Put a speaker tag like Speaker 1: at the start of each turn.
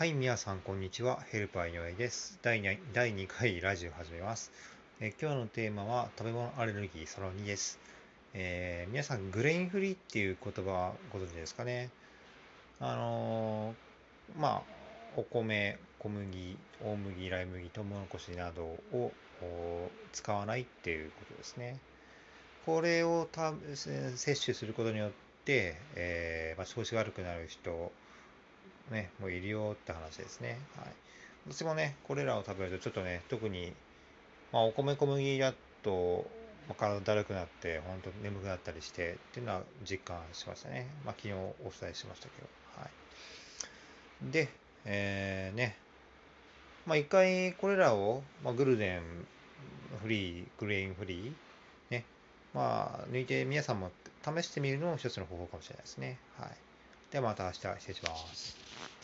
Speaker 1: はい、皆さん、こんにちは。ヘルパー井上です。第 2, 第2回ラジオ始めます。え今日のテーマは食べ物アレルギーその2です。えー、皆さん、グレインフリーっていう言葉ご存知ですかね？あのー、まあ、お米、小麦、大麦、ライ麦、トウモロコシなどを使わないっていうことですね。これをた摂取することによって、えーまあ、調子が悪くなる人、ね、もういるよって話ですね。はい。私もね、これらを食べるとちょっとね、特に、まあ、お米小麦だと、ま、体だるくなって、本当眠くなったりして、っていうのは実感しましたね。まあ、昨日お伝えしましたけど。はい。で、えー、ね、まあ、一回これらを、まあ、グルデンフリー、グレインフリー、ね、まあ、抜いて皆さんも試してみるのも一つの方法かもしれないですね。はい。ではまた明日失礼します。